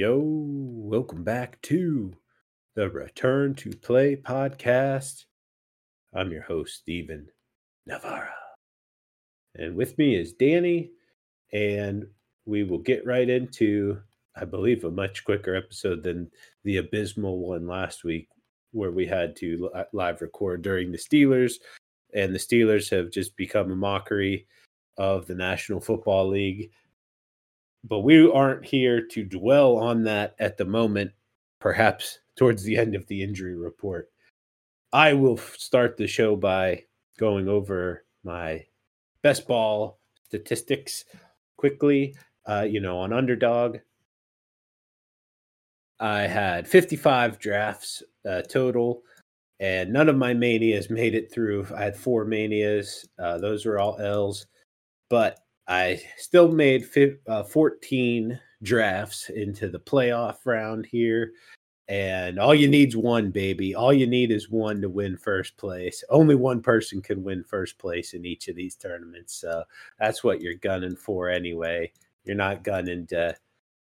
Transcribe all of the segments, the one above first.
Yo, welcome back to the Return to Play podcast. I'm your host, Stephen Navarra. And with me is Danny, and we will get right into, I believe, a much quicker episode than the abysmal one last week, where we had to live record during the Steelers. And the Steelers have just become a mockery of the National Football League but we aren't here to dwell on that at the moment, perhaps towards the end of the injury report. I will start the show by going over my best ball statistics quickly. Uh, you know, on underdog, I had 55 drafts uh, total, and none of my manias made it through. I had four manias, uh, those were all L's, but I still made uh, 14 drafts into the playoff round here. And all you need is one, baby. All you need is one to win first place. Only one person can win first place in each of these tournaments. So that's what you're gunning for anyway. You're not gunning to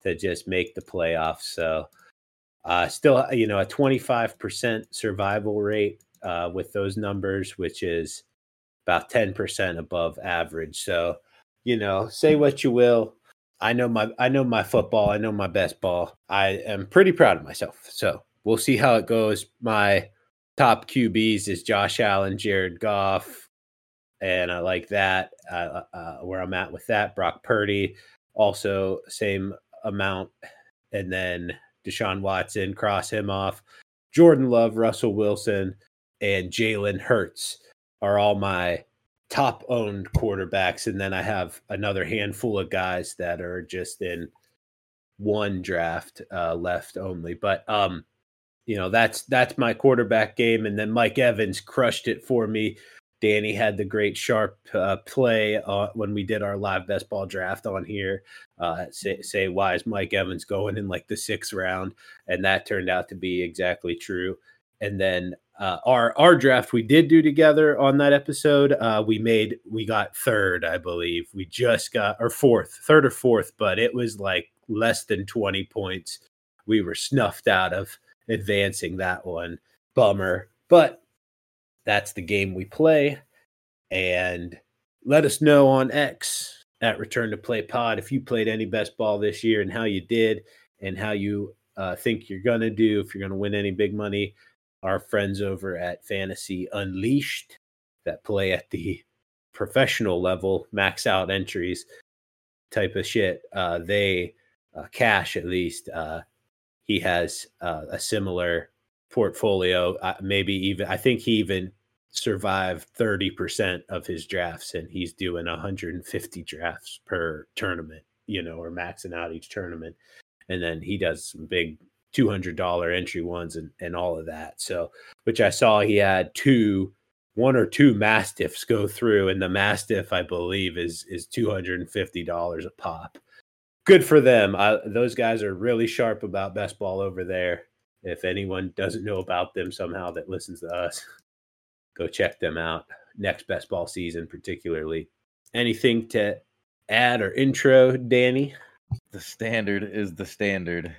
to just make the playoffs. So uh, still, you know, a 25% survival rate uh, with those numbers, which is about 10% above average. So you know, say what you will. I know my I know my football. I know my best ball. I am pretty proud of myself. So we'll see how it goes. My top QBs is Josh Allen, Jared Goff, and I like that. Uh, uh, where I'm at with that, Brock Purdy, also same amount, and then Deshaun Watson, cross him off. Jordan Love, Russell Wilson, and Jalen Hurts are all my top owned quarterbacks, and then I have another handful of guys that are just in one draft uh, left only. But um, you know that's that's my quarterback game, and then Mike Evans crushed it for me. Danny had the great sharp uh, play uh, when we did our live best ball draft on here. Uh, say, say, why is Mike Evans going in like the sixth round? And that turned out to be exactly true. And then uh, our our draft we did do together on that episode. Uh, we made we got third, I believe. We just got or fourth, third or fourth, but it was like less than twenty points. We were snuffed out of advancing that one. Bummer, but that's the game we play. And let us know on X at Return to Play Pod if you played any best ball this year and how you did and how you uh, think you're gonna do if you're gonna win any big money our friends over at Fantasy Unleashed that play at the professional level, max out entries type of shit. Uh, they uh, cash at least. Uh, he has uh, a similar portfolio. Uh, maybe even I think he even survived thirty percent of his drafts, and he's doing 150 drafts per tournament. You know, or maxing out each tournament, and then he does some big $200 entry ones and, and all of that. So, which I saw he had two, one or two Mastiffs go through, and the Mastiff, I believe, is is $250 a pop. Good for them. I, those guys are really sharp about best ball over there. If anyone doesn't know about them somehow that listens to us, go check them out. Next best ball season, particularly. Anything to add or intro, Danny? The standard is the standard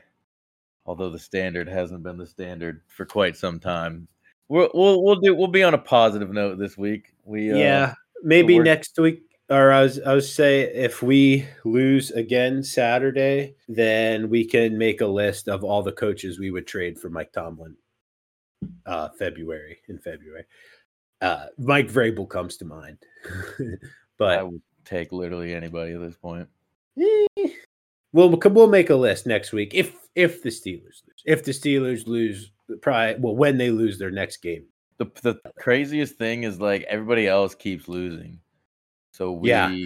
although the standard hasn't been the standard for quite some time. We'll we'll we'll do we'll be on a positive note this week. We uh, yeah maybe next week or I was I was say if we lose again Saturday, then we can make a list of all the coaches we would trade for Mike Tomlin. Uh, February in February, uh, Mike Vrabel comes to mind, but I would take literally anybody at this point. Eh, we'll we'll make a list next week if if the Steelers lose. If the Steelers lose, probably well when they lose their next game. The the craziest thing is like everybody else keeps losing, so we yeah,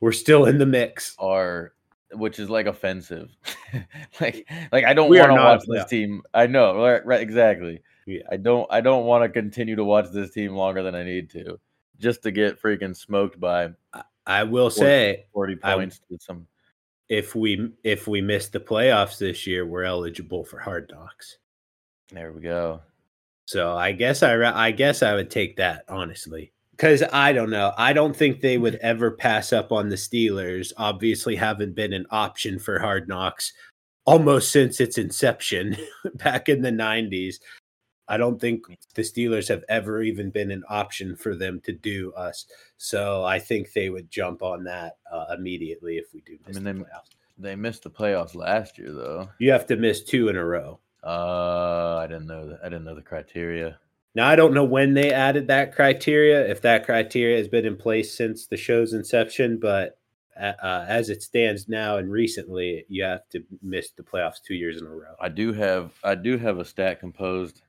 we're still in the mix. Are which is like offensive. like like I don't want to watch this team. I know right, right exactly. Yeah. I don't I don't want to continue to watch this team longer than I need to just to get freaking smoked by I will 40, say 40 points I, to some if we if we miss the playoffs this year, we're eligible for hard knocks. There we go. So I guess I I guess I would take that honestly because I don't know. I don't think they would ever pass up on the Steelers. Obviously, haven't been an option for hard knocks almost since its inception back in the 90s. I don't think the Steelers have ever even been an option for them to do us. So I think they would jump on that uh, immediately if we do miss I mean, the they, playoffs. They missed the playoffs last year, though. You have to miss two in a row. Uh, I didn't know that. I didn't know the criteria. Now I don't know when they added that criteria, if that criteria has been in place since the show's inception, but uh, as it stands now and recently, you have to miss the playoffs two years in a row. I do have I do have a stat composed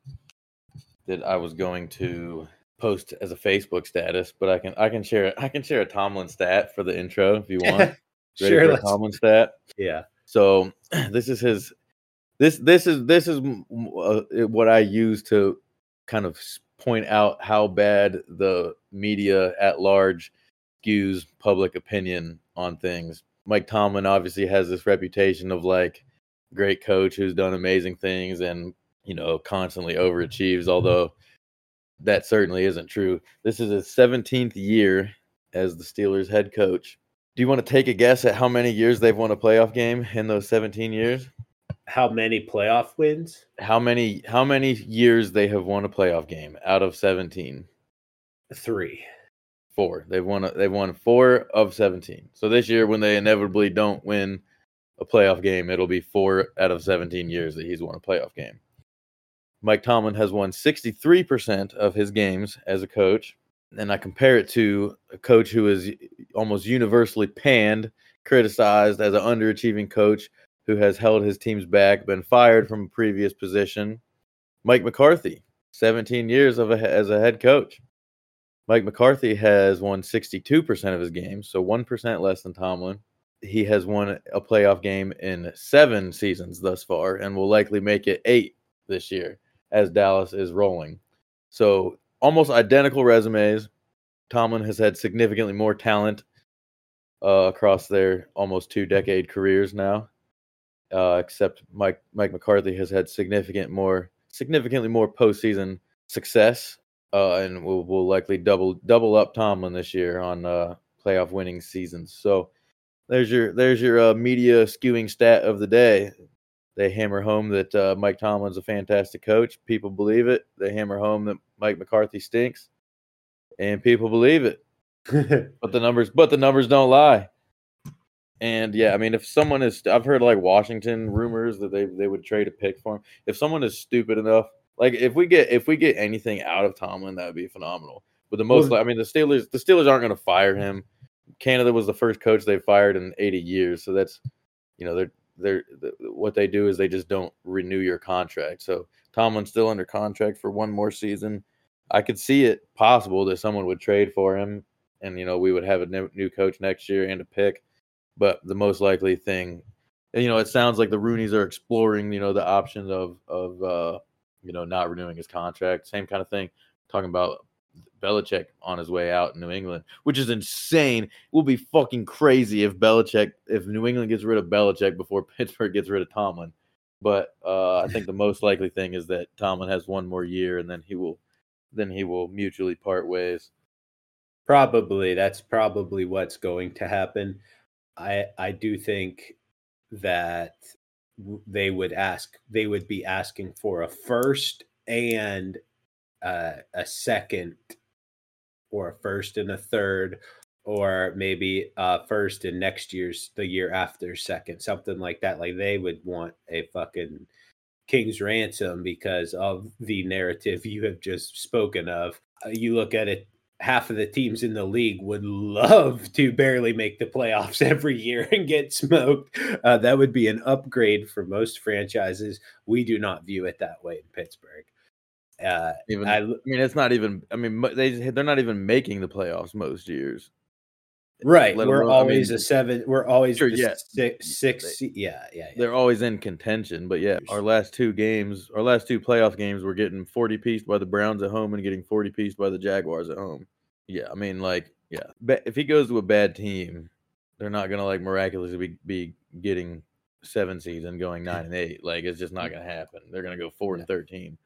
that I was going to post as a Facebook status, but I can I can share I can share a Tomlin stat for the intro if you want. sure, for Tomlin stat. Yeah. So this is his. This this is this is uh, what I use to kind of point out how bad the media at large skews public opinion on things. Mike Tomlin obviously has this reputation of like great coach who's done amazing things and you know constantly overachieves although that certainly isn't true. This is his 17th year as the Steelers head coach. Do you want to take a guess at how many years they've won a playoff game in those 17 years? How many playoff wins? How many how many years they have won a playoff game out of 17? 3. Four. They've won. They've won four of seventeen. So this year, when they inevitably don't win a playoff game, it'll be four out of seventeen years that he's won a playoff game. Mike Tomlin has won sixty-three percent of his games as a coach, and I compare it to a coach who is almost universally panned, criticized as an underachieving coach who has held his teams back, been fired from a previous position. Mike McCarthy, 17 years of a, as a head coach. Mike McCarthy has won 62% of his games, so 1% less than Tomlin. He has won a playoff game in seven seasons thus far and will likely make it eight this year as Dallas is rolling. So almost identical resumes. Tomlin has had significantly more talent uh, across their almost two decade careers now. Uh, except Mike Mike McCarthy has had significant more significantly more postseason success uh, and we'll, we'll likely double double up Tomlin this year on uh, playoff winning seasons. So there's your there's your uh, media skewing stat of the day. They hammer home that uh, Mike Tomlin's a fantastic coach. People believe it. They hammer home that Mike McCarthy stinks, and people believe it. but the numbers, but the numbers don't lie. And yeah, I mean, if someone is, I've heard like Washington rumors that they they would trade a pick for him. If someone is stupid enough like if we get if we get anything out of Tomlin, that would be phenomenal. But the most, well, I mean, the Steelers the Steelers aren't going to fire him. Canada was the first coach they fired in 80 years, so that's you know they're they're what they do is they just don't renew your contract. So Tomlin's still under contract for one more season. I could see it possible that someone would trade for him, and you know we would have a new coach next year and a pick. But the most likely thing, you know, it sounds like the Rooneys are exploring, you know, the options of of uh, you know, not renewing his contract. Same kind of thing. Talking about Belichick on his way out in New England, which is insane. It will be fucking crazy if Belichick, if New England gets rid of Belichick before Pittsburgh gets rid of Tomlin. But uh, I think the most likely thing is that Tomlin has one more year, and then he will, then he will mutually part ways. Probably that's probably what's going to happen. I I do think that they would ask they would be asking for a first and uh, a second or a first and a third or maybe uh first and next year's the year after second something like that like they would want a fucking king's ransom because of the narrative you have just spoken of uh, you look at it half of the teams in the league would love to barely make the playoffs every year and get smoked. Uh, that would be an upgrade for most franchises. We do not view it that way in Pittsburgh. Uh, even, I, I, mean, it's not even. I mean, they they're not even making the playoffs most years. Right, we're always I mean, a seven. We're always sure, yeah, six, six. They, yeah, yeah, yeah, They're always in contention, but yeah, our last two games, our last two playoff games, we're getting forty pieced by the Browns at home and getting forty pieced by the Jaguars at home. Yeah, I mean, like, yeah, but if he goes to a bad team, they're not gonna like miraculously be, be getting seven seeds and going nine and eight. Like, it's just not gonna happen. They're gonna go four and thirteen.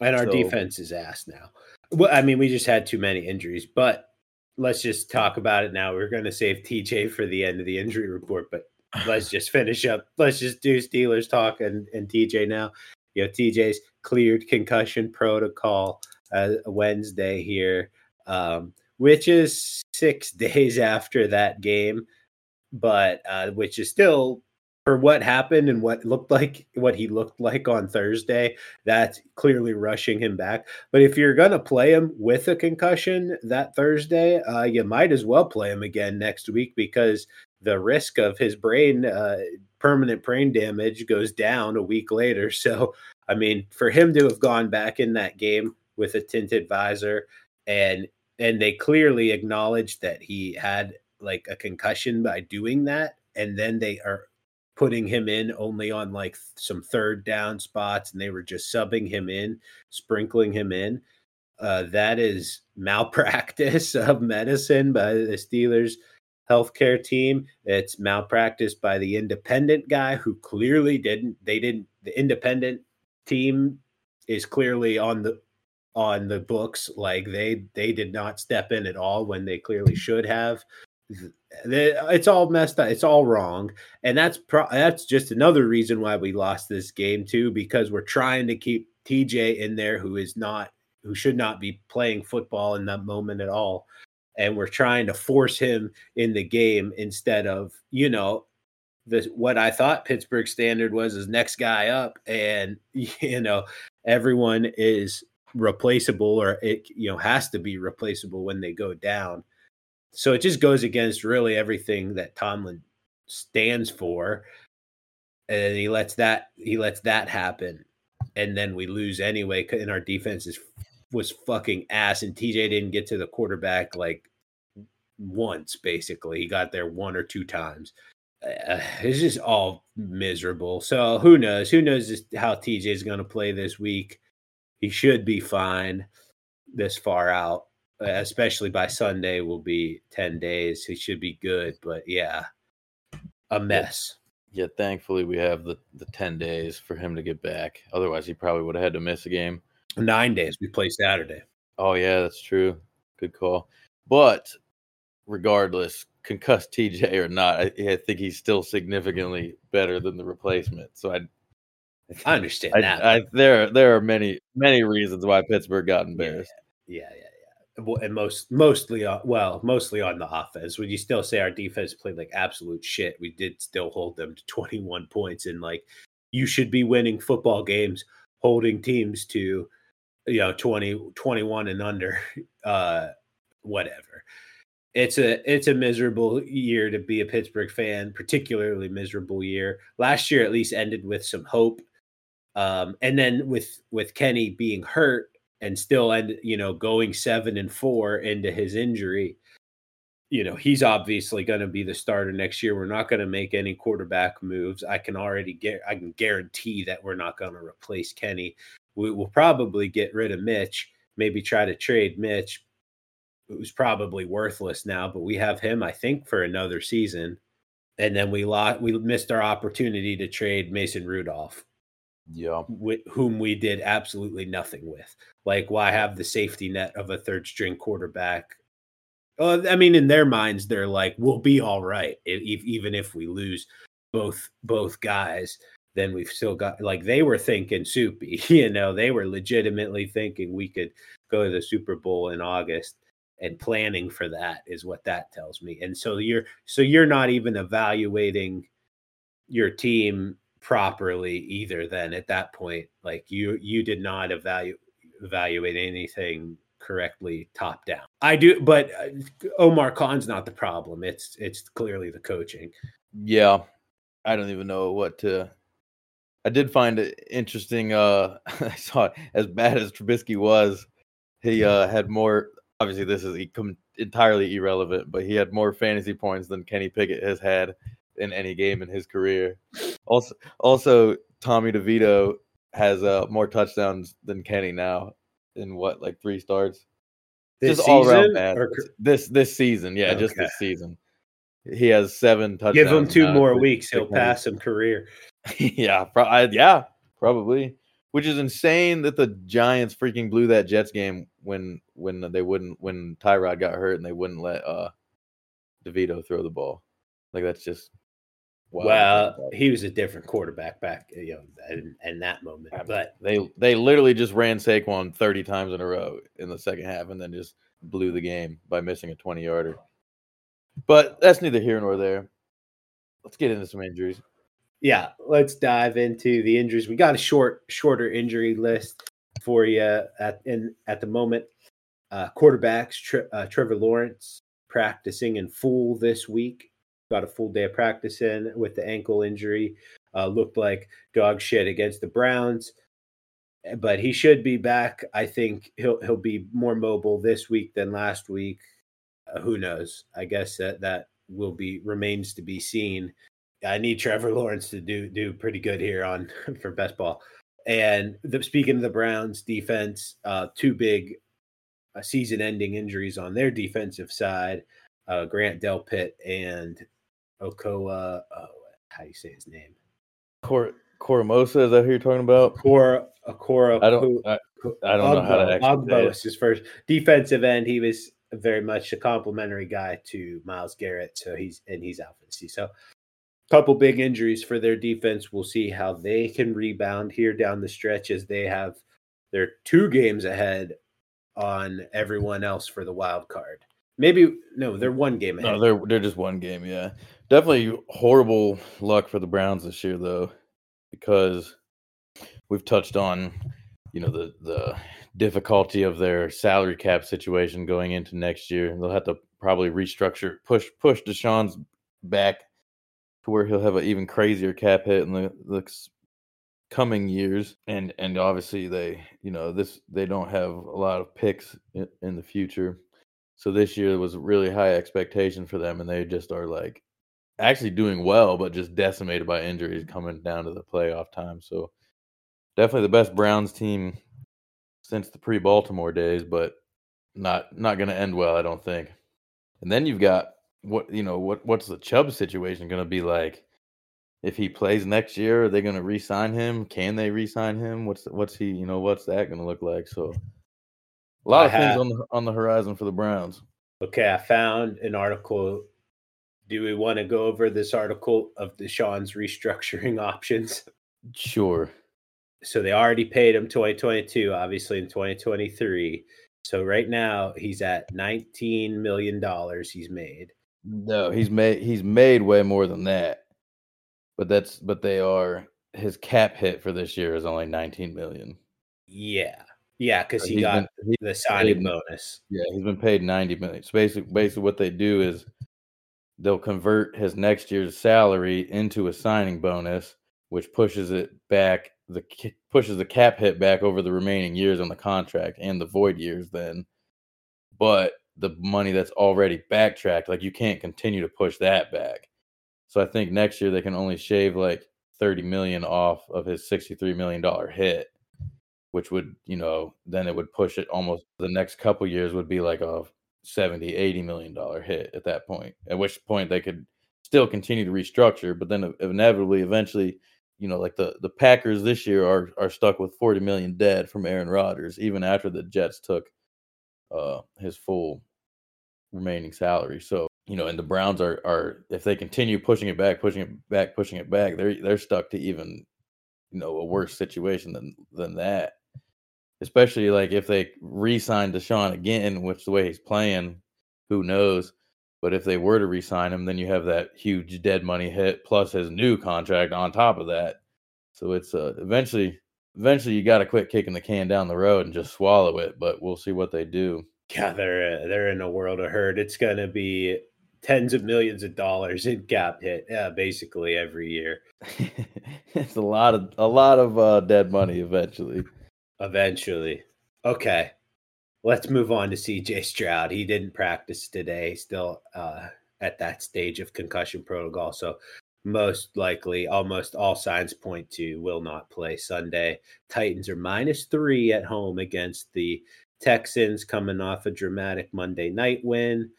And our so, defense is ass now. Well, I mean, we just had too many injuries, but let's just talk about it now. We're going to save TJ for the end of the injury report, but let's just finish up. Let's just do Steelers talk and, and TJ now. You know, TJ's cleared concussion protocol uh, Wednesday here, um, which is six days after that game, but uh, which is still for what happened and what looked like what he looked like on Thursday, that's clearly rushing him back. But if you're going to play him with a concussion that Thursday, uh, you might as well play him again next week because the risk of his brain uh, permanent brain damage goes down a week later. So, I mean, for him to have gone back in that game with a tinted visor and and they clearly acknowledged that he had like a concussion by doing that and then they are putting him in only on like some third down spots and they were just subbing him in, sprinkling him in. Uh, that is malpractice of medicine by the Steelers healthcare team. It's malpractice by the independent guy who clearly didn't, they didn't, the independent team is clearly on the on the books like they they did not step in at all when they clearly should have it's all messed up. It's all wrong, and that's pro- that's just another reason why we lost this game too. Because we're trying to keep TJ in there, who is not, who should not be playing football in that moment at all, and we're trying to force him in the game instead of you know the what I thought Pittsburgh standard was is next guy up, and you know everyone is replaceable or it you know has to be replaceable when they go down so it just goes against really everything that Tomlin stands for. And he lets that he lets that happen. And then we lose anyway. And our defense is was fucking ass. And TJ didn't get to the quarterback like once, basically. He got there one or two times. Uh, it's just all miserable. So who knows? Who knows how TJ is going to play this week? He should be fine this far out Uh, especially by Sunday will be 10 days. He should be good, but yeah, a mess. Yeah, thankfully we have the, the 10 days for him to get back. Otherwise, he probably would have had to miss a game. Nine days. We play Saturday. Oh, yeah, that's true. Good call. But regardless, concussed TJ or not, I, I think he's still significantly better than the replacement. So I I understand I, that. I, there, there are many, many reasons why Pittsburgh got embarrassed. Yeah, yeah, yeah and most mostly uh, well mostly on the offense. Would you still say our defense played like absolute shit? We did still hold them to 21 points and like you should be winning football games holding teams to you know 20 21 and under uh whatever. It's a it's a miserable year to be a Pittsburgh fan particularly miserable year. Last year at least ended with some hope um and then with with Kenny being hurt and still end you know going seven and four into his injury you know he's obviously going to be the starter next year. We're not going to make any quarterback moves. I can already get i can guarantee that we're not going to replace kenny. We will probably get rid of mitch maybe try to trade mitch who's probably worthless now but we have him i think for another season. And then we lost we missed our opportunity to trade mason rudolph yeah, with, whom we did absolutely nothing with. Like, why have the safety net of a third string quarterback? I mean, in their minds, they're like, "We'll be all right, if, even if we lose both both guys." Then we've still got like they were thinking soupy, you know, they were legitimately thinking we could go to the Super Bowl in August and planning for that is what that tells me. And so you're so you're not even evaluating your team properly either then at that point like you you did not evaluate evaluate anything correctly top down. I do but uh, omar khan's not the problem. It's it's clearly the coaching. Yeah. I don't even know what to i did find it interesting uh i saw it, as bad as trubisky was he uh had more obviously this is entirely irrelevant but he had more fantasy points than kenny pickett has had in any game in his career. Also, also Tommy DeVito has uh, more touchdowns than Kenny now in what like three starts. This just all around. Or... This this season, yeah, okay. just this season. He has seven touchdowns. Give him two more weeks, he'll pass him career. yeah, pro- I, yeah, probably. Which is insane that the Giants freaking blew that Jets game when when they wouldn't when Tyrod got hurt and they wouldn't let uh DeVito throw the ball. Like that's just well, he was a different quarterback back, you know, in, in that moment. But they they literally just ran Saquon thirty times in a row in the second half, and then just blew the game by missing a twenty yarder. But that's neither here nor there. Let's get into some injuries. Yeah, let's dive into the injuries. We got a short, shorter injury list for you at in at the moment. Uh, quarterbacks: Tre- uh, Trevor Lawrence practicing in full this week got a full day of practice in with the ankle injury. Uh, looked like dog shit against the Browns, eh, but he should be back. I think he'll he'll be more mobile this week than last week. Uh, who knows? I guess that that will be remains to be seen. I need Trevor Lawrence to do do pretty good here on for best ball. And the, speaking of the Browns defense, uh, two big uh, season-ending injuries on their defensive side: uh, Grant Delpit and Okoa. Oh, how do you say his name? Cor Koramoah, is that who you're talking about? Cora Cora. I don't. I, I don't Ogbo, know how to actually Ogbo is his first defensive end. He was very much a complimentary guy to Myles Garrett, so he's and he's out for the season. So, couple big injuries for their defense. We'll see how they can rebound here down the stretch as they have their two games ahead on everyone else for the wild card. Maybe no, they're one game ahead. No, they're they're just one game. Yeah, definitely horrible luck for the Browns this year, though, because we've touched on you know the the difficulty of their salary cap situation going into next year. They'll have to probably restructure, push push Deshaun's back to where he'll have an even crazier cap hit in the, the coming years and and obviously they you know this they don't have a lot of picks in, in the future so this year was really high expectation for them, and they just are like actually doing well, but just decimated by injuries coming down to the playoff time. So definitely the best Browns team since the pre-Baltimore days, but not not going to end well, I don't think. And then you've got what you know what what's the Chubb situation going to be like? If he plays next year, are they going to re-sign him? Can they re-sign him? What's what's he you know what's that going to look like? So a lot I of things on the on the horizon for the Browns. Okay, I found an article. Do we want to go over this article of Deshaun's restructuring options? Sure. So they already paid him 2022, obviously in 2023. So right now he's at 19 million dollars he's made. No, he's made he's made way more than that. But that's but they are his cap hit for this year is only 19 million. Yeah. Yeah, because he got been, the signing paid, bonus. Yeah, he's been paid ninety million. So basically, basically, what they do is they'll convert his next year's salary into a signing bonus, which pushes it back the pushes the cap hit back over the remaining years on the contract and the void years. Then, but the money that's already backtracked, like you can't continue to push that back. So I think next year they can only shave like thirty million off of his sixty-three million dollar hit which would, you know, then it would push it almost the next couple years would be like a 70, 80 million dollar hit at that point. At which point they could still continue to restructure, but then inevitably eventually, you know, like the the Packers this year are are stuck with 40 million dead from Aaron Rodgers even after the Jets took uh his full remaining salary. So, you know, and the Browns are are if they continue pushing it back, pushing it back, pushing it back, they're they're stuck to even you know a worse situation than than that especially like if they re-sign Deshaun again, which the way he's playing, who knows? But if they were to re-sign him, then you have that huge dead money hit plus his new contract on top of that. So it's uh, eventually, eventually you got to quit kicking the can down the road and just swallow it. But we'll see what they do. Yeah, they're uh, they're in a world of hurt. It's gonna be tens of millions of dollars in cap hit, yeah, basically every year. it's a lot of a lot of uh, dead money eventually. Eventually. Okay. Let's move on to CJ Stroud. He didn't practice today, still uh, at that stage of concussion protocol. So, most likely, almost all signs point to will not play Sunday. Titans are minus three at home against the Texans, coming off a dramatic Monday night win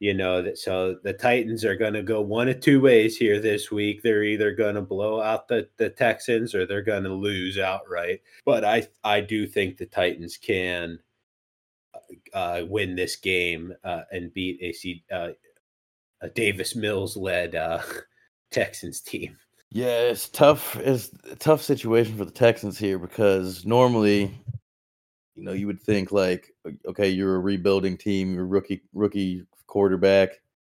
you know that so the titans are going to go one of two ways here this week they're either going to blow out the, the texans or they're going to lose outright but i i do think the titans can uh, win this game uh, and beat a, uh, a davis mills led uh, Texans team. Yeah, it's tough. It's a tough situation for the Texans here because normally, you know, you would think like, okay, you're a rebuilding team, you're rookie rookie quarterback.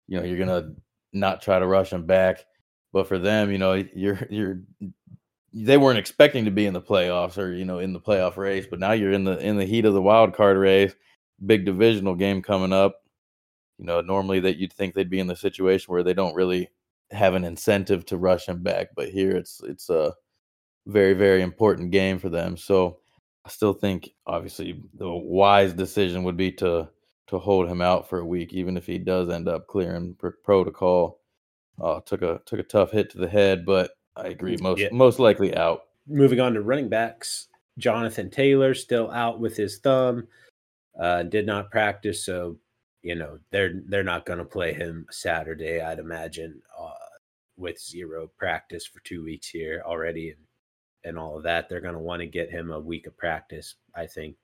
You know, you're gonna not try to rush him back. But for them, you know, you're you're they weren't expecting to be in the playoffs or you know in the playoff race, but now you're in the in the heat of the wild card race, big divisional game coming up. You know, normally that you'd think they'd be in the situation where they don't really have an incentive to rush him back, but here it's it's a very very important game for them. So I still think obviously the wise decision would be to to hold him out for a week, even if he does end up clearing pr- protocol. Uh, took a took a tough hit to the head, but I agree most yeah. most likely out. Moving on to running backs, Jonathan Taylor still out with his thumb. Uh, did not practice, so you know they're they're not going to play him Saturday. I'd imagine uh, with zero practice for two weeks here already, and and all of that. They're going to want to get him a week of practice. I think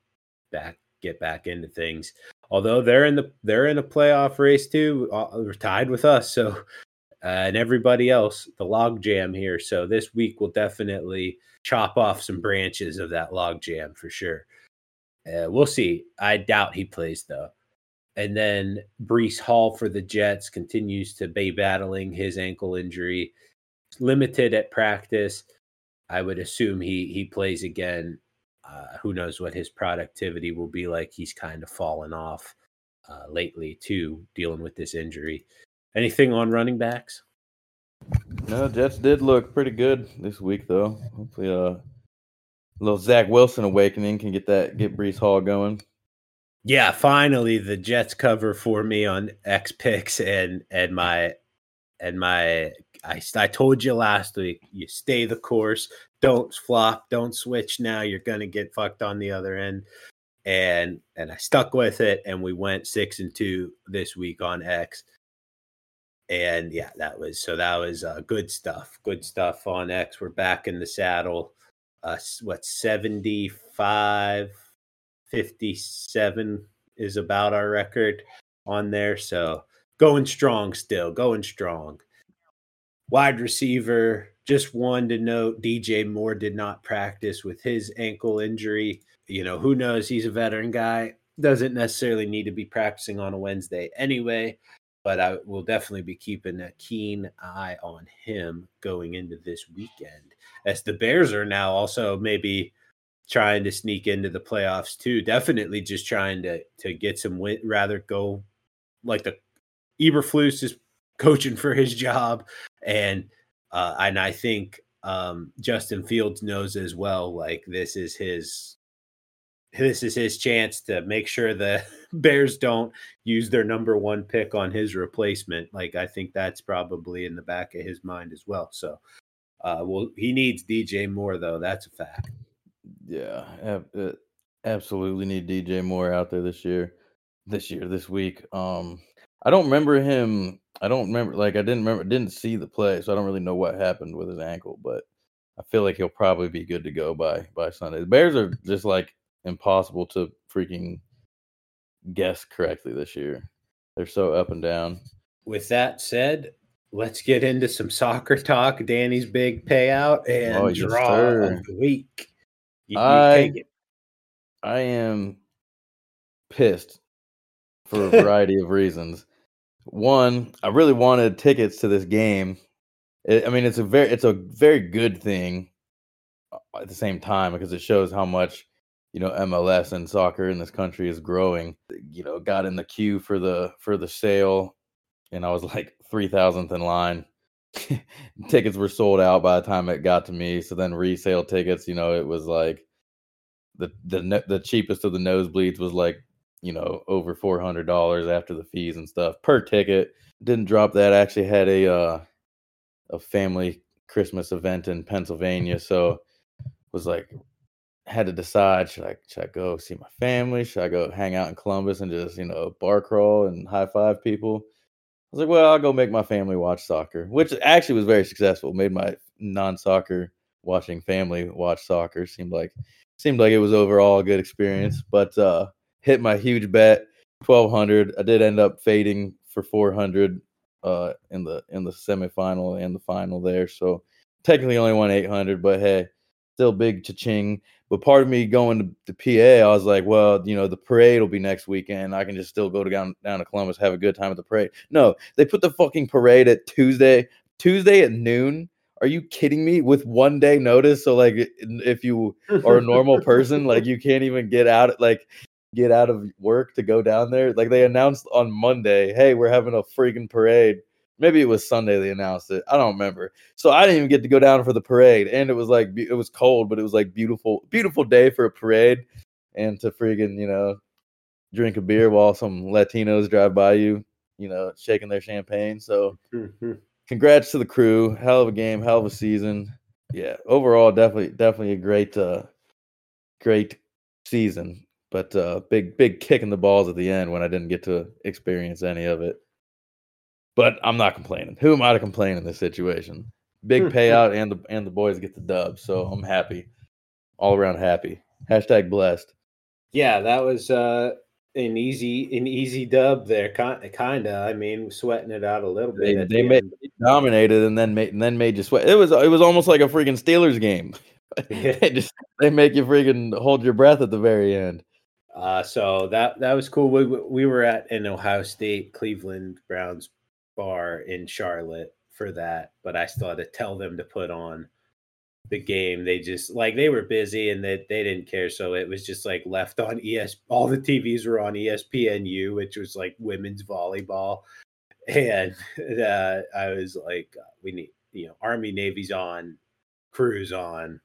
back get back into things. Although they're in the they're in a playoff race too, uh, they're tied with us. So uh, and everybody else, the log jam here. So this week will definitely chop off some branches of that log jam for sure. Uh, we'll see. I doubt he plays though. And then Breece Hall for the Jets continues to be battling his ankle injury, limited at practice. I would assume he he plays again uh, who knows what his productivity will be like? He's kind of fallen off uh, lately too, dealing with this injury. Anything on running backs? No, Jets did look pretty good this week, though. Hopefully, uh, a little Zach Wilson awakening can get that get Breece Hall going. Yeah, finally the Jets cover for me on X picks and and my and my I, I told you last week you stay the course don't flop don't switch now you're gonna get fucked on the other end. And and i stuck with it and we went six and two this week on x. And yeah that was so that was uh, good stuff good stuff on x. We're back in the saddle uh what 75 57 is about our record on there so going strong still, going strong. Wide receiver, just one to note DJ Moore did not practice with his ankle injury. You know, who knows? He's a veteran guy, doesn't necessarily need to be practicing on a Wednesday anyway, but I will definitely be keeping a keen eye on him going into this weekend. As the Bears are now also maybe trying to sneak into the playoffs too. Definitely just trying to to get some win, rather go like the Eberflus is coaching for his job, and uh, and I think um, Justin Fields knows as well. Like this is his this is his chance to make sure the Bears don't use their number one pick on his replacement. Like I think that's probably in the back of his mind as well. So, uh, well, he needs DJ Moore though. That's a fact. Yeah, uh, absolutely need DJ Moore out there this year. This year, this week. Um, I don't remember him. I don't remember. Like I didn't remember. Didn't see the play, so I don't really know what happened with his ankle. But I feel like he'll probably be good to go by by Sunday. The Bears are just like impossible to freaking guess correctly this year. They're so up and down. With that said, let's get into some soccer talk. Danny's big payout oh, and oh, draw of the week. You, you I, I am pissed for a variety of reasons one, I really wanted tickets to this game. It, I mean, it's a very it's a very good thing uh, at the same time because it shows how much you know MLS and soccer in this country is growing. You know, got in the queue for the for the sale, and I was like three thousandth in line. tickets were sold out by the time it got to me. So then resale tickets, you know, it was like the the the cheapest of the nosebleeds was like you know, over four hundred dollars after the fees and stuff per ticket. Didn't drop that. I Actually had a uh, a family Christmas event in Pennsylvania, so was like had to decide should I should I go see my family? Should I go hang out in Columbus and just you know bar crawl and high five people? I was like, well, I'll go make my family watch soccer, which actually was very successful. Made my non-soccer watching family watch soccer. Seemed like seemed like it was overall a good experience. But uh hit my huge bet, twelve hundred. I did end up fading for four hundred. uh, in the in the semifinal and the final there. So technically only won 800, but hey, still big cha-ching. But part of me going to the PA, I was like, well, you know, the parade will be next weekend. I can just still go to down, down to Columbus, have a good time at the parade. No, they put the fucking parade at Tuesday, Tuesday at noon. Are you kidding me? With one day notice, so like, if you are a normal person, like you can't even get out, like get out of work to go down there. Like they announced on Monday, hey, we're having a freaking parade maybe it was Sunday they announced it. I don't remember. So I didn't even get to go down for the parade, and it was like it was cold, but it was like beautiful, beautiful day for a parade, and to friggin' you know drink a beer while some Latinos drive by you, you know, shaking their champagne. So congrats to the crew. Hell of a game, hell of a season. Yeah, overall, definitely, definitely a great, uh, great season. But uh, big, big kick in the balls at the end when I didn't get to experience any of it. But I'm not complaining. Who am I to complain in this situation? Big payout and the and the boys get the dub, so I'm happy. All around happy. Hashtag blessed. Yeah, that was uh an easy an easy dub there, kind of. I mean, sweating it out a little bit. They, they made dominated and then made and then made you sweat. It was it was almost like a freaking Steelers game. they just they make you freaking hold your breath at the very end. Uh, so that that was cool. We we were at an Ohio State Cleveland Browns bar in Charlotte for that, but I still had to tell them to put on the game. They just like they were busy and they, they didn't care. So it was just like left on ES all the TVs were on ESPNU, which was like women's volleyball. And uh, I was like, we need, you know, Army Navy's on, Crews on.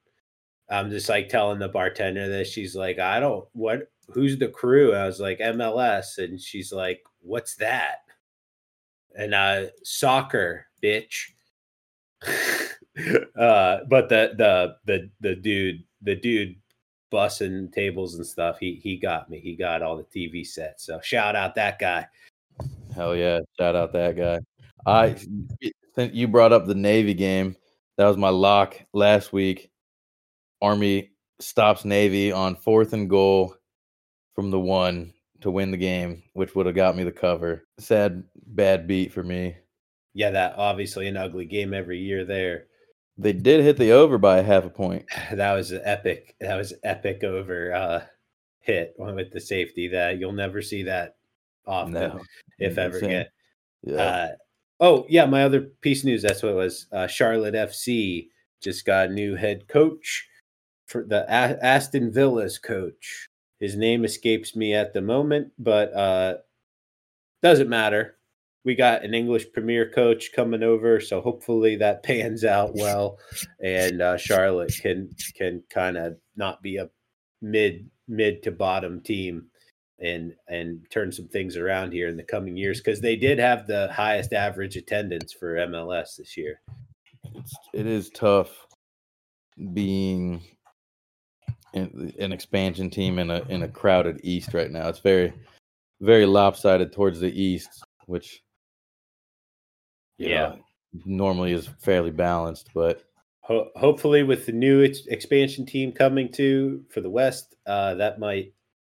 I'm just like telling the bartender that she's like, I don't what who's the crew? I was like MLS, and she's like, What's that? and uh, soccer, bitch. uh, but the the the the dude, the dude bussing tables and stuff, he he got me. He got all the TV sets. So shout out that guy. Hell yeah, shout out that guy. I since you brought up the Navy game, that was my lock last week. Army stops Navy on fourth and goal from the one to win the game, which would have got me the cover. Sad, bad beat for me. Yeah, that obviously an ugly game every year there. They did hit the over by a half a point. That was an epic. That was epic over uh, hit with the safety. That you'll never see that often, no, if ever again. Yeah. Uh, oh yeah, my other piece of news. That's what it was. Uh, Charlotte FC just got a new head coach for the a- Aston Villa's coach. His name escapes me at the moment, but uh, doesn't matter. We got an English Premier coach coming over, so hopefully that pans out well, and uh, Charlotte can can kind of not be a mid mid to bottom team and and turn some things around here in the coming years because they did have the highest average attendance for MLS this year. It's, it is tough being an expansion team in a in a crowded East right now. It's very very lopsided towards the East, which yeah know, normally is fairly balanced, but Ho- hopefully with the new ex- expansion team coming to for the West, uh, that might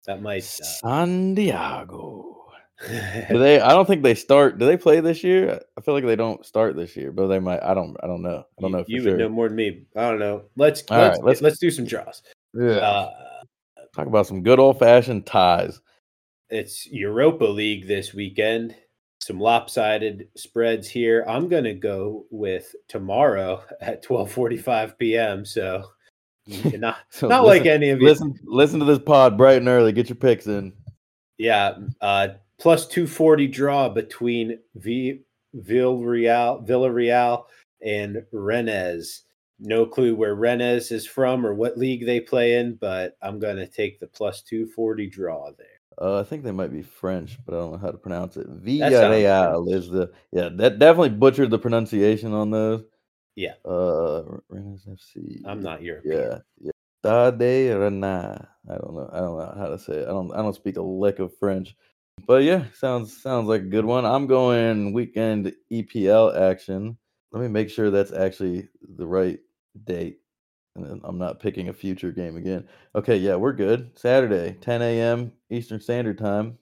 that might uh... San Diego. do they? I don't think they start. Do they play this year? I feel like they don't start this year, but they might. I don't. I don't know. I don't know. you sure. would know more than me. I don't know. Let's let's, right, let's let's do some draws. Yeah. Uh, Talk about some good old fashioned ties. It's Europa League this weekend. Some lopsided spreads here. I'm gonna go with tomorrow at 12:45 p.m. So not so not listen, like any of you. Listen, listen to this pod bright and early. Get your picks in. Yeah, uh, plus 240 draw between v- Villarreal, Villarreal and Rennes no clue where Rennes is from or what league they play in, but I'm going to take the plus 240 draw there. Uh, I think they might be French, but I don't know how to pronounce it. Villarreal is the yeah. That definitely butchered the pronunciation on those. Yeah. Uh, Rennes FC. I'm not European. Yeah, yeah. Stade Rennes. I don't know. I don't know how to say it. I don't. I don't speak a lick of French. But yeah, sounds sounds like a good one. I'm going weekend EPL action. Let me make sure that's actually the right date. And I'm not picking a future game again. Okay, yeah, we're good. Saturday, 10 a.m. Eastern Standard Time.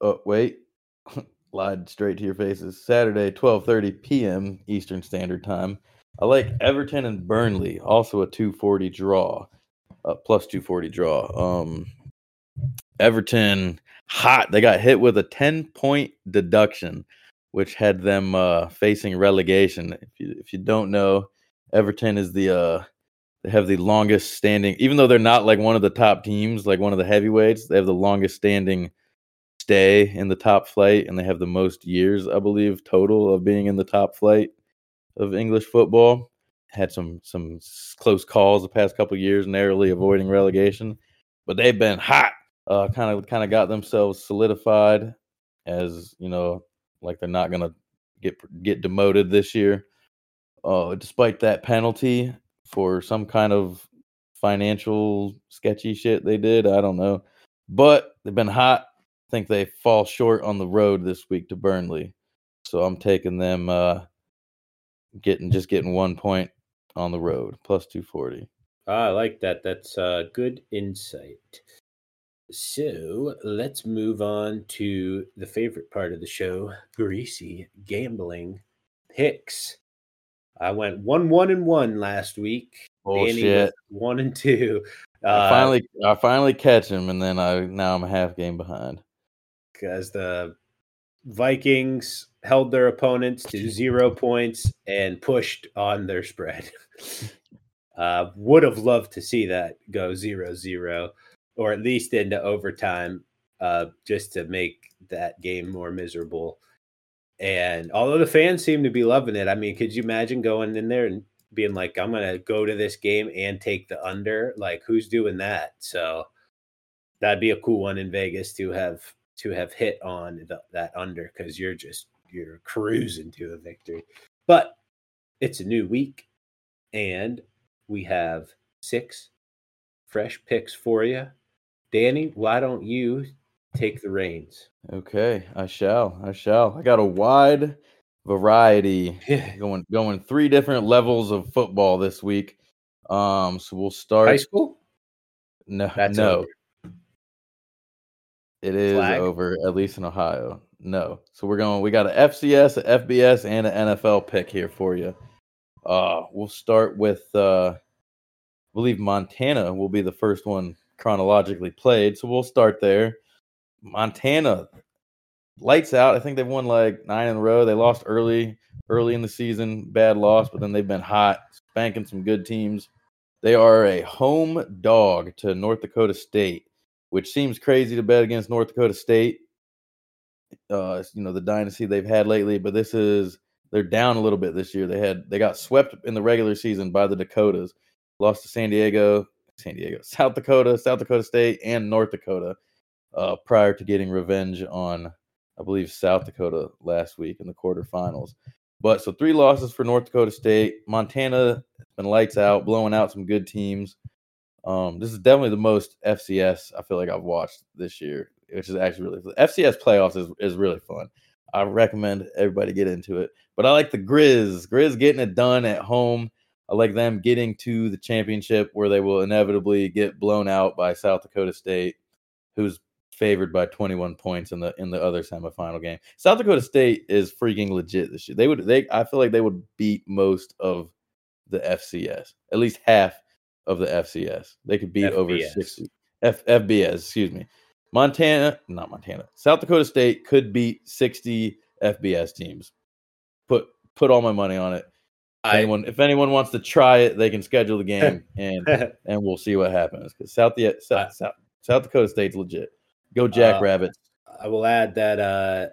Oh, wait. lied straight to your faces. Saturday, 12:30 p.m. Eastern Standard Time. I like Everton and Burnley, also a 240 draw, uh, plus 240 draw. Um, Everton hot. They got hit with a 10 point deduction, which had them uh, facing relegation. If you if you don't know, Everton is the uh, they have the longest standing, even though they're not like one of the top teams, like one of the heavyweights. They have the longest standing stay in the top flight, and they have the most years, I believe, total of being in the top flight of English football. Had some some close calls the past couple years, narrowly avoiding relegation, but they've been hot. Kind of kind of got themselves solidified as you know, like they're not gonna get get demoted this year. Uh, despite that penalty for some kind of financial sketchy shit they did, I don't know, but they've been hot. I think they fall short on the road this week to Burnley, so I'm taking them. Uh, getting just getting one point on the road plus 240 ah, i like that. That's uh, good insight. So let's move on to the favorite part of the show greasy gambling picks i went one one and one last week Bullshit. one and two uh, I finally i finally catch him and then i now i'm a half game behind because the vikings held their opponents to zero points and pushed on their spread. uh, would have loved to see that go zero zero, or at least into overtime, uh, just to make that game more miserable. And although the fans seem to be loving it, I mean, could you imagine going in there and being like, "I'm going to go to this game and take the under"? Like, who's doing that? So that'd be a cool one in Vegas to have to have hit on the, that under because you're just you're cruising to a victory. But it's a new week, and we have six fresh picks for you. Danny, why don't you take the reins? Okay, I shall. I shall. I got a wide variety going going three different levels of football this week. Um, so we'll start high school. No, That's no. Over. It is Flag? over, at least in Ohio. No. So we're going, we got an FCS, an FBS, and an NFL pick here for you. Uh, we'll start with, uh, I believe Montana will be the first one chronologically played. So we'll start there. Montana, lights out. I think they've won like nine in a row. They lost early, early in the season, bad loss, but then they've been hot, spanking some good teams. They are a home dog to North Dakota State, which seems crazy to bet against North Dakota State uh, you know, the dynasty they've had lately. But this is they're down a little bit this year. They had they got swept in the regular season by the Dakotas, lost to San Diego, San Diego, South Dakota, South Dakota State, and North Dakota uh, prior to getting revenge on, I believe, South Dakota last week in the quarterfinals. But so three losses for North Dakota State. Montana been lights out, blowing out some good teams. Um, this is definitely the most FCS I feel like I've watched this year which is actually really. FCS playoffs is, is really fun. I recommend everybody get into it. But I like the Grizz. Grizz getting it done at home. I like them getting to the championship where they will inevitably get blown out by South Dakota State, who's favored by 21 points in the in the other semifinal game. South Dakota State is freaking legit this year. They would they I feel like they would beat most of the FCS, at least half of the FCS. They could beat FBS. over 60 F, FBS, excuse me. Montana, not Montana, South Dakota State could beat 60 FBS teams. Put put all my money on it. I, anyone, if anyone wants to try it, they can schedule the game and and we'll see what happens. Because South, South, South, South Dakota State's legit. Go Jackrabbits. Uh, I will add that uh,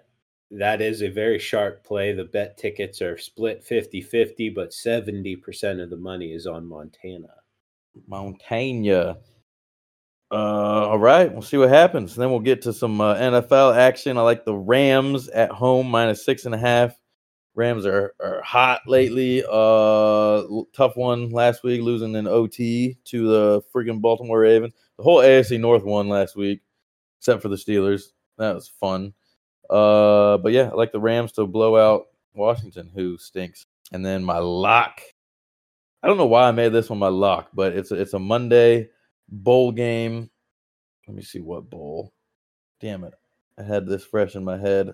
that is a very sharp play. The bet tickets are split 50-50, but 70% of the money is on Montana. Montana. Uh, all right, we'll see what happens. Then we'll get to some uh, NFL action. I like the Rams at home minus six and a half. Rams are, are hot lately. Uh, tough one last week, losing in OT to the freaking Baltimore Ravens. The whole AFC North won last week, except for the Steelers. That was fun. Uh, but yeah, I like the Rams to blow out Washington, who stinks. And then my lock. I don't know why I made this one my lock, but it's a, it's a Monday bowl game. Let me see what bowl. Damn it. I had this fresh in my head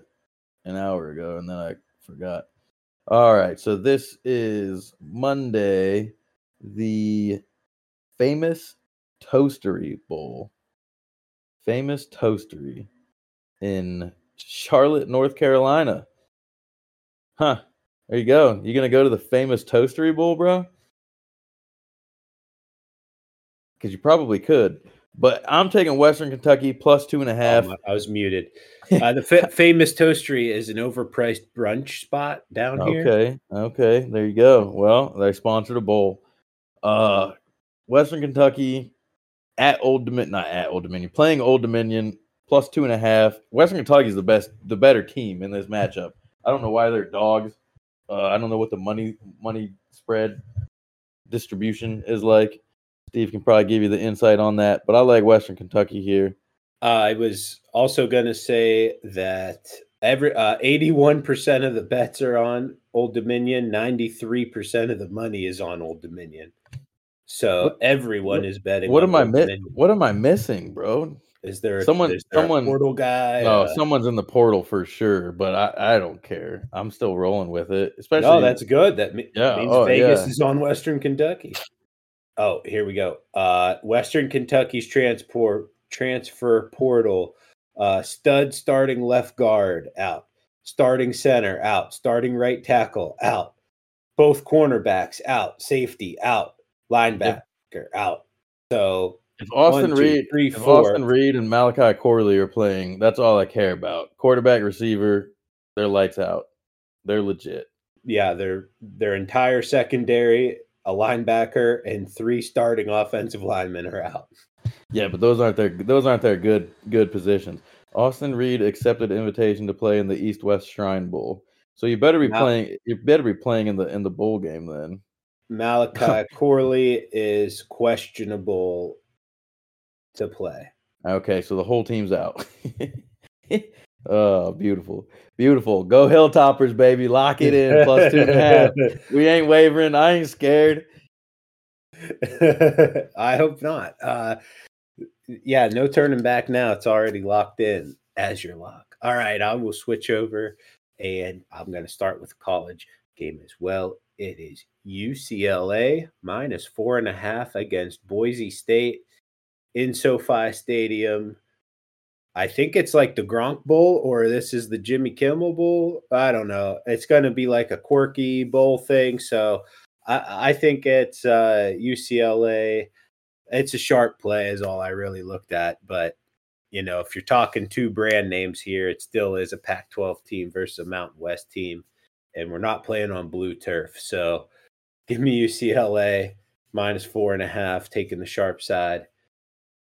an hour ago, and then I forgot. All right, so this is Monday, the famous Toastery Bowl. Famous Toastery in Charlotte, North Carolina. Huh. There you go. You gonna go to the famous Toastery Bowl, bro? Because you probably could. But I'm taking Western Kentucky plus two and a half. Oh, I was muted. Uh, the fa- famous Toastery is an overpriced brunch spot down here. Okay, okay, there you go. Well, they sponsored a bowl. Uh, Western Kentucky at Old Dominion, not at Old Dominion, playing Old Dominion plus two and a half. Western Kentucky is the best, the better team in this matchup. I don't know why they're dogs. Uh, I don't know what the money money spread distribution is like. Steve can probably give you the insight on that, but I like Western Kentucky here. Uh, I was also going to say that every uh, 81% of the bets are on Old Dominion, 93% of the money is on Old Dominion. So what, everyone what, is betting. What am I mi- What am I missing, bro? Is there someone? Is there someone portal guy? No, uh, someone's in the portal for sure. But I, I don't care. I'm still rolling with it. Especially. Oh, that's good. That yeah, means oh, Vegas yeah. is on Western Kentucky. Oh, here we go. Uh, Western Kentucky's transport transfer portal. Uh, stud starting left guard out. Starting center out. Starting right tackle out. Both cornerbacks out. Safety out linebacker out. So if Austin one, two, Reed, three, if four, Austin Reed and Malachi Corley are playing, that's all I care about. Quarterback, receiver, they're lights out. They're legit. Yeah, their their entire secondary, a linebacker, and three starting offensive linemen are out. Yeah, but those aren't their those aren't their good good positions. Austin Reed accepted invitation to play in the East West Shrine Bowl. So you better be now, playing you better be playing in the in the bowl game then. Malachi Corley is questionable to play. Okay, so the whole team's out. oh, beautiful. Beautiful. Go Hilltoppers, baby. Lock it in. Plus two and a half. We ain't wavering. I ain't scared. I hope not. Uh, yeah, no turning back now. It's already locked in as your lock. All right, I will switch over and I'm going to start with the college game as well. It is UCLA minus four and a half against Boise State in SoFi Stadium. I think it's like the Gronk Bowl or this is the Jimmy Kimmel Bowl. I don't know. It's going to be like a quirky bowl thing. So I, I think it's uh, UCLA. It's a sharp play, is all I really looked at. But, you know, if you're talking two brand names here, it still is a Pac 12 team versus a Mountain West team and we're not playing on blue turf. So give me UCLA minus four and a half, taking the sharp side.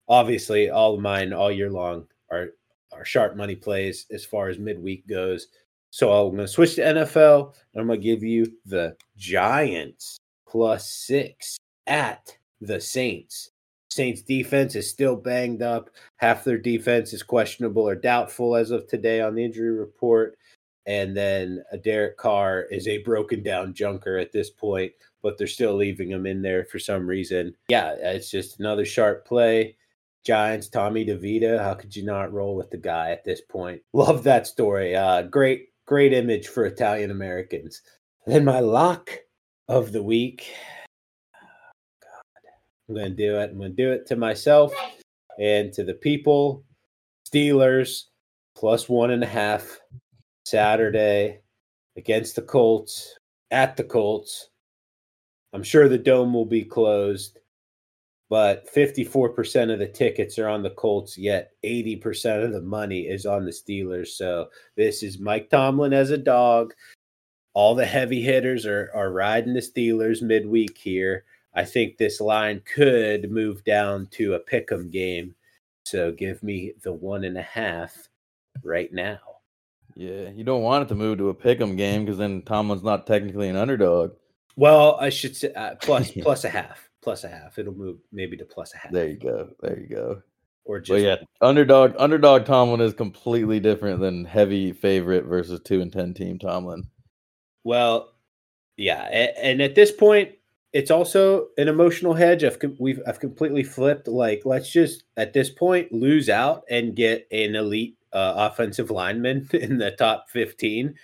Obviously, all of mine all year long are are sharp money plays as far as midweek goes. So I'm going to switch to NFL and I'm going to give you the Giants plus six at the Saints. Saints defense is still banged up. Half their defense is questionable or doubtful as of today on the injury report and then a Derek Carr is a broken down junker at this point, but they're still leaving him in there for some reason. Yeah, it's just another sharp play. Giants, Tommy DeVito. How could you not roll with the guy at this point? Love that story. Uh, great, great image for Italian Americans. Then my lock of the week. God, I'm going to do it. I'm going to do it to myself and to the people. Steelers plus one and a half Saturday against the Colts at the Colts. I'm sure the dome will be closed, but 54% of the tickets are on the Colts, yet 80% of the money is on the Steelers. So this is Mike Tomlin as a dog. All the heavy hitters are, are riding the Steelers midweek here. I think this line could move down to a pick 'em game. So give me the one and a half right now. Yeah, you don't want it to move to a pick'em game because then Tomlin's not technically an underdog. Well, I should say uh, plus plus a half, plus a half. It'll move maybe to plus a half. There you go. There you go. Or just but yeah, underdog underdog Tomlin is completely different than heavy favorite versus two and ten team Tomlin. Well, yeah, and at this point, it's also an emotional hedge. I've we've I've completely flipped. Like, let's just at this point lose out and get an elite uh, offensive linemen in the top 15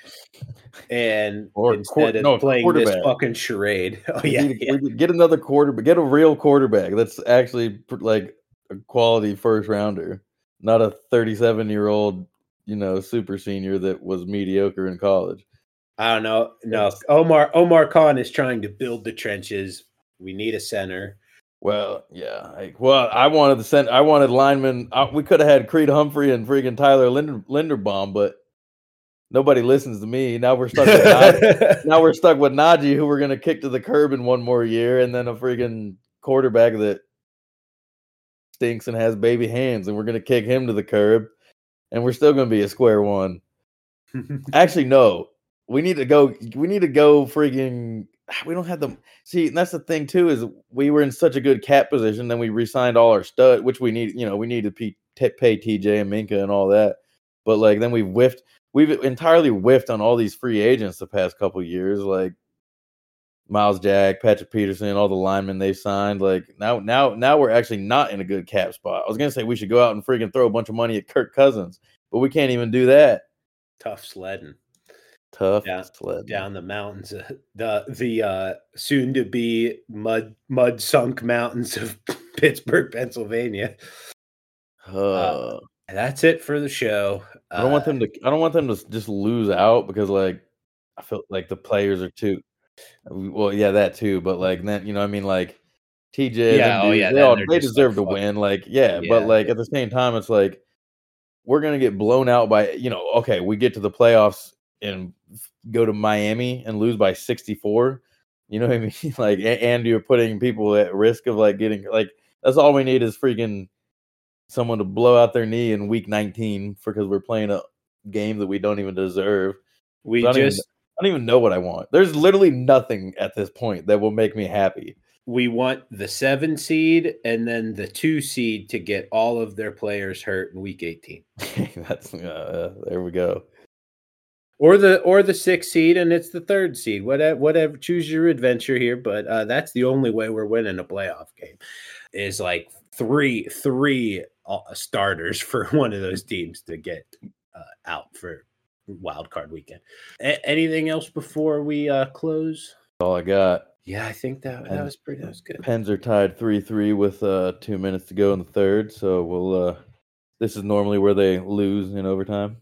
and or instead of no, playing this fucking charade oh yeah, we yeah. Get another quarter but get a real quarterback that's actually like a quality first rounder not a 37 year old you know super senior that was mediocre in college. I don't know no omar omar khan is trying to build the trenches. We need a center well, yeah. I, well, I wanted to send. I wanted linemen. I, uh, we could have had Creed Humphrey and freaking Tyler Linder, Linderbaum, but nobody listens to me. Now we're stuck. With Najee, now we're stuck with Najee, who we're gonna kick to the curb in one more year, and then a freaking quarterback that stinks and has baby hands, and we're gonna kick him to the curb, and we're still gonna be a square one. Actually, no. We need to go. We need to go freaking we don't have the see. that's the thing too is we were in such a good cap position. Then we resigned all our stud, which we need. You know, we need to pay, pay TJ and Minkah and all that. But like then we whiffed. We've entirely whiffed on all these free agents the past couple years, like Myles Jack, Patrick Peterson, all the linemen they signed. Like now, now, now we're actually not in a good cap spot. I was gonna say we should go out and freaking throw a bunch of money at Kirk Cousins, but we can't even do that. Tough sledding tough down, down the mountains, uh, the the uh, soon to be mud mud sunk mountains of Pittsburgh, Pennsylvania. Uh, uh, that's it for the show. I don't want them uh, to. I don't want them to just lose out because like I feel like the players are too. Well, yeah, that too. But like then you know, I mean, like TJ, yeah, oh, yeah, they, all, they deserve to win. Like, yeah, yeah, but like at the same time, it's like we're gonna get blown out by you know. Okay, we get to the playoffs and go to Miami and lose by 64. You know what I mean? Like, and you're putting people at risk of like getting like that's all we need is freaking someone to blow out their knee in week 19 for because we're playing a game that we don't even deserve. We just even, I don't even know what I want. There's literally nothing at this point that will make me happy. We want the seven seed and then the two seed to get all of their players hurt in week 18. That's uh, there we go or the or the sixth seed and it's the third seed whatever whatever choose your adventure here but uh, that's the only way we're winning a playoff game is like three three uh, starters for one of those teams to get uh, out for wild card weekend. A- anything else before we uh close? All i got. Yeah i think that, that was pretty that was good. pens are tied 3-3 with uh two minutes to go in the third so we'll uh this is normally where they lose in overtime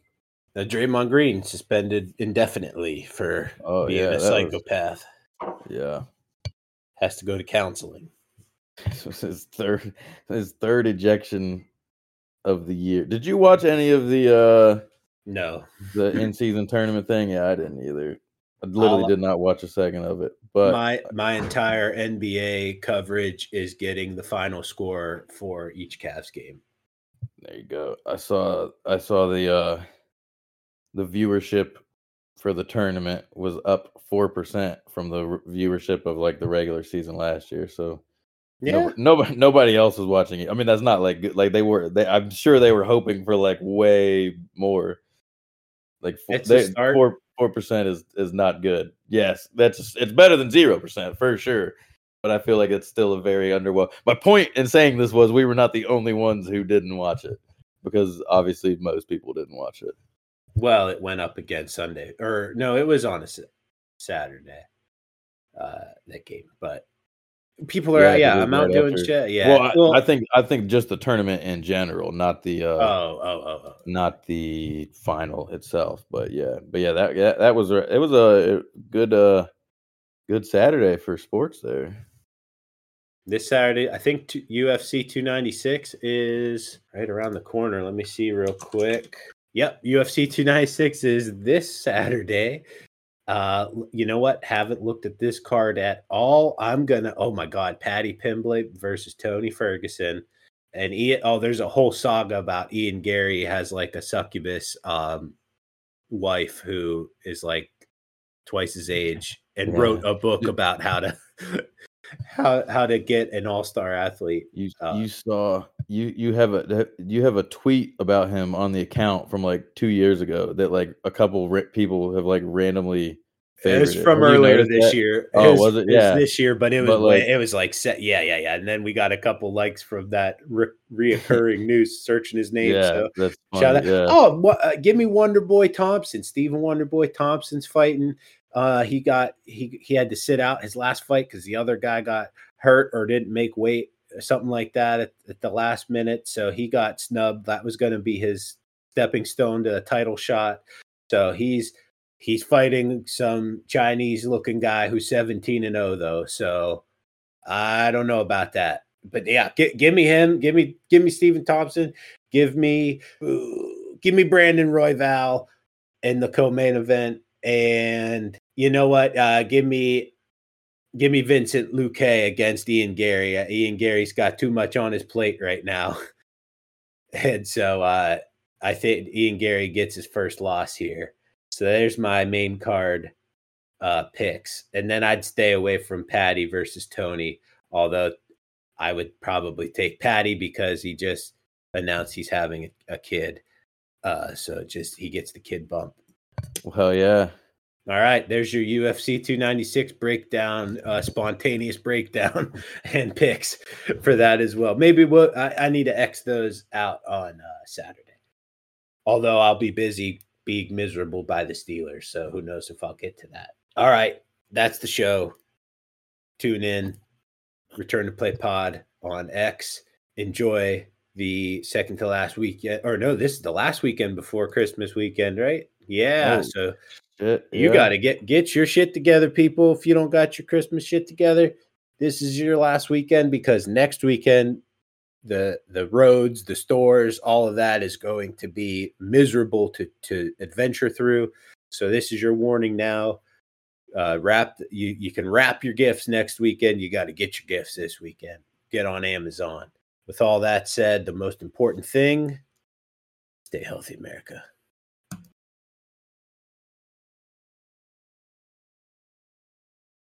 uh, Draymond Green suspended indefinitely for oh, being yeah, a psychopath. Was, yeah, has to go to counseling. This was his third his third ejection of the year. Did you watch any of the uh no the in season tournament thing? Yeah, I didn't either. I literally I'll, did not watch a second of it. But my my entire NBA coverage is getting the final score for each Cavs game. There you go. I saw I saw the uh the viewership for the tournament was up 4% from the viewership of like the regular season last year. So yeah, nobody, nobody, else was watching it. I mean, that's not like good. Like they were, they, I'm sure they were hoping for like way more. Like four, they, four, four percent is is not good. Yes, that's it's better than zero percent for sure. But I feel like it's still a very underwhelming. My point in saying this was we were not the only ones who didn't watch it because obviously most people didn't watch it. Well, it went up again Sunday, or no, it was on a Saturday. Uh, that game, but people are yeah, yeah I'm out right doing after. shit. Yeah. Well I, well I, think I think just the tournament in general, not the uh, oh, oh oh oh not the final itself. But yeah, but yeah, that yeah, that was it was a good uh good Saturday for sports there. This Saturday, I think UFC 296 is right around the corner. Let me see real quick. Yep, UFC 296 is this Saturday. Uh, you know what? Haven't looked at this card at all. I'm gonna. Oh my God, Paddy Pimblett versus Tony Ferguson, and Ian. Oh, there's a whole saga about Ian Garry has like a succubus um, wife who is like twice his age and yeah. wrote a book about how to how how to get an all star athlete. You uh, you saw you you have a you have a tweet about him on the account from like two years ago that like a couple people have like randomly It was from earlier this that? year. Oh, was, was, it? Yeah, it was this year, but it was but like, it was like set. Yeah, yeah, yeah. And then we got a couple likes from that re- reoccurring news searching his name. Yeah, so that's funny, shout out. Yeah. Oh, what, uh, give me Wonder Boy Thompson. Stephen Wonder Boy Thompson's fighting. Uh, he got he he had to sit out his last fight because the other guy got hurt or didn't make weight something like that at, at the last minute. So he got snubbed. That was going to be his stepping stone to a title shot. So he's He's fighting some Chinese looking guy who's 17 and 0 though. So I don't know about that. But yeah, give, give me him. Give me give me Stephen Thompson. Give me give me Brandon Royval in the co-main event. And you know what? Uh, give me give me Vincent Luque against Ian Garry. Uh, Ian Garry's got too much on his plate right now. and so uh, I think Ian Garry gets his first loss here. So there's my main card uh, picks. And then I'd stay away from Paddy versus Tony, although I would probably take Paddy because he just announced he's having a, a kid. Uh, so just he gets the kid bump. Well, yeah. All right, there's your UFC 296 breakdown, uh, spontaneous breakdown, and picks for that as well. Maybe we'll, I, I need to X those out on uh, Saturday. Although I'll be busy being miserable by the Steelers. So who knows if I'll get to that. All right. That's the show. Tune in. Return to Play Pod on X. Enjoy the second to last weekend. Or no, this is the last weekend before Christmas weekend, right? Yeah. Oh, so shit, you got to get get your shit together, people. If you don't got your Christmas shit together, this is your last weekend because next weekend the the roads, the stores, all of that is going to be miserable to to adventure through. So this is your warning now. Uh, wrap you you can wrap your gifts next weekend. You got to get your gifts this weekend. Get on Amazon. With all that said, the most important thing: stay healthy, America.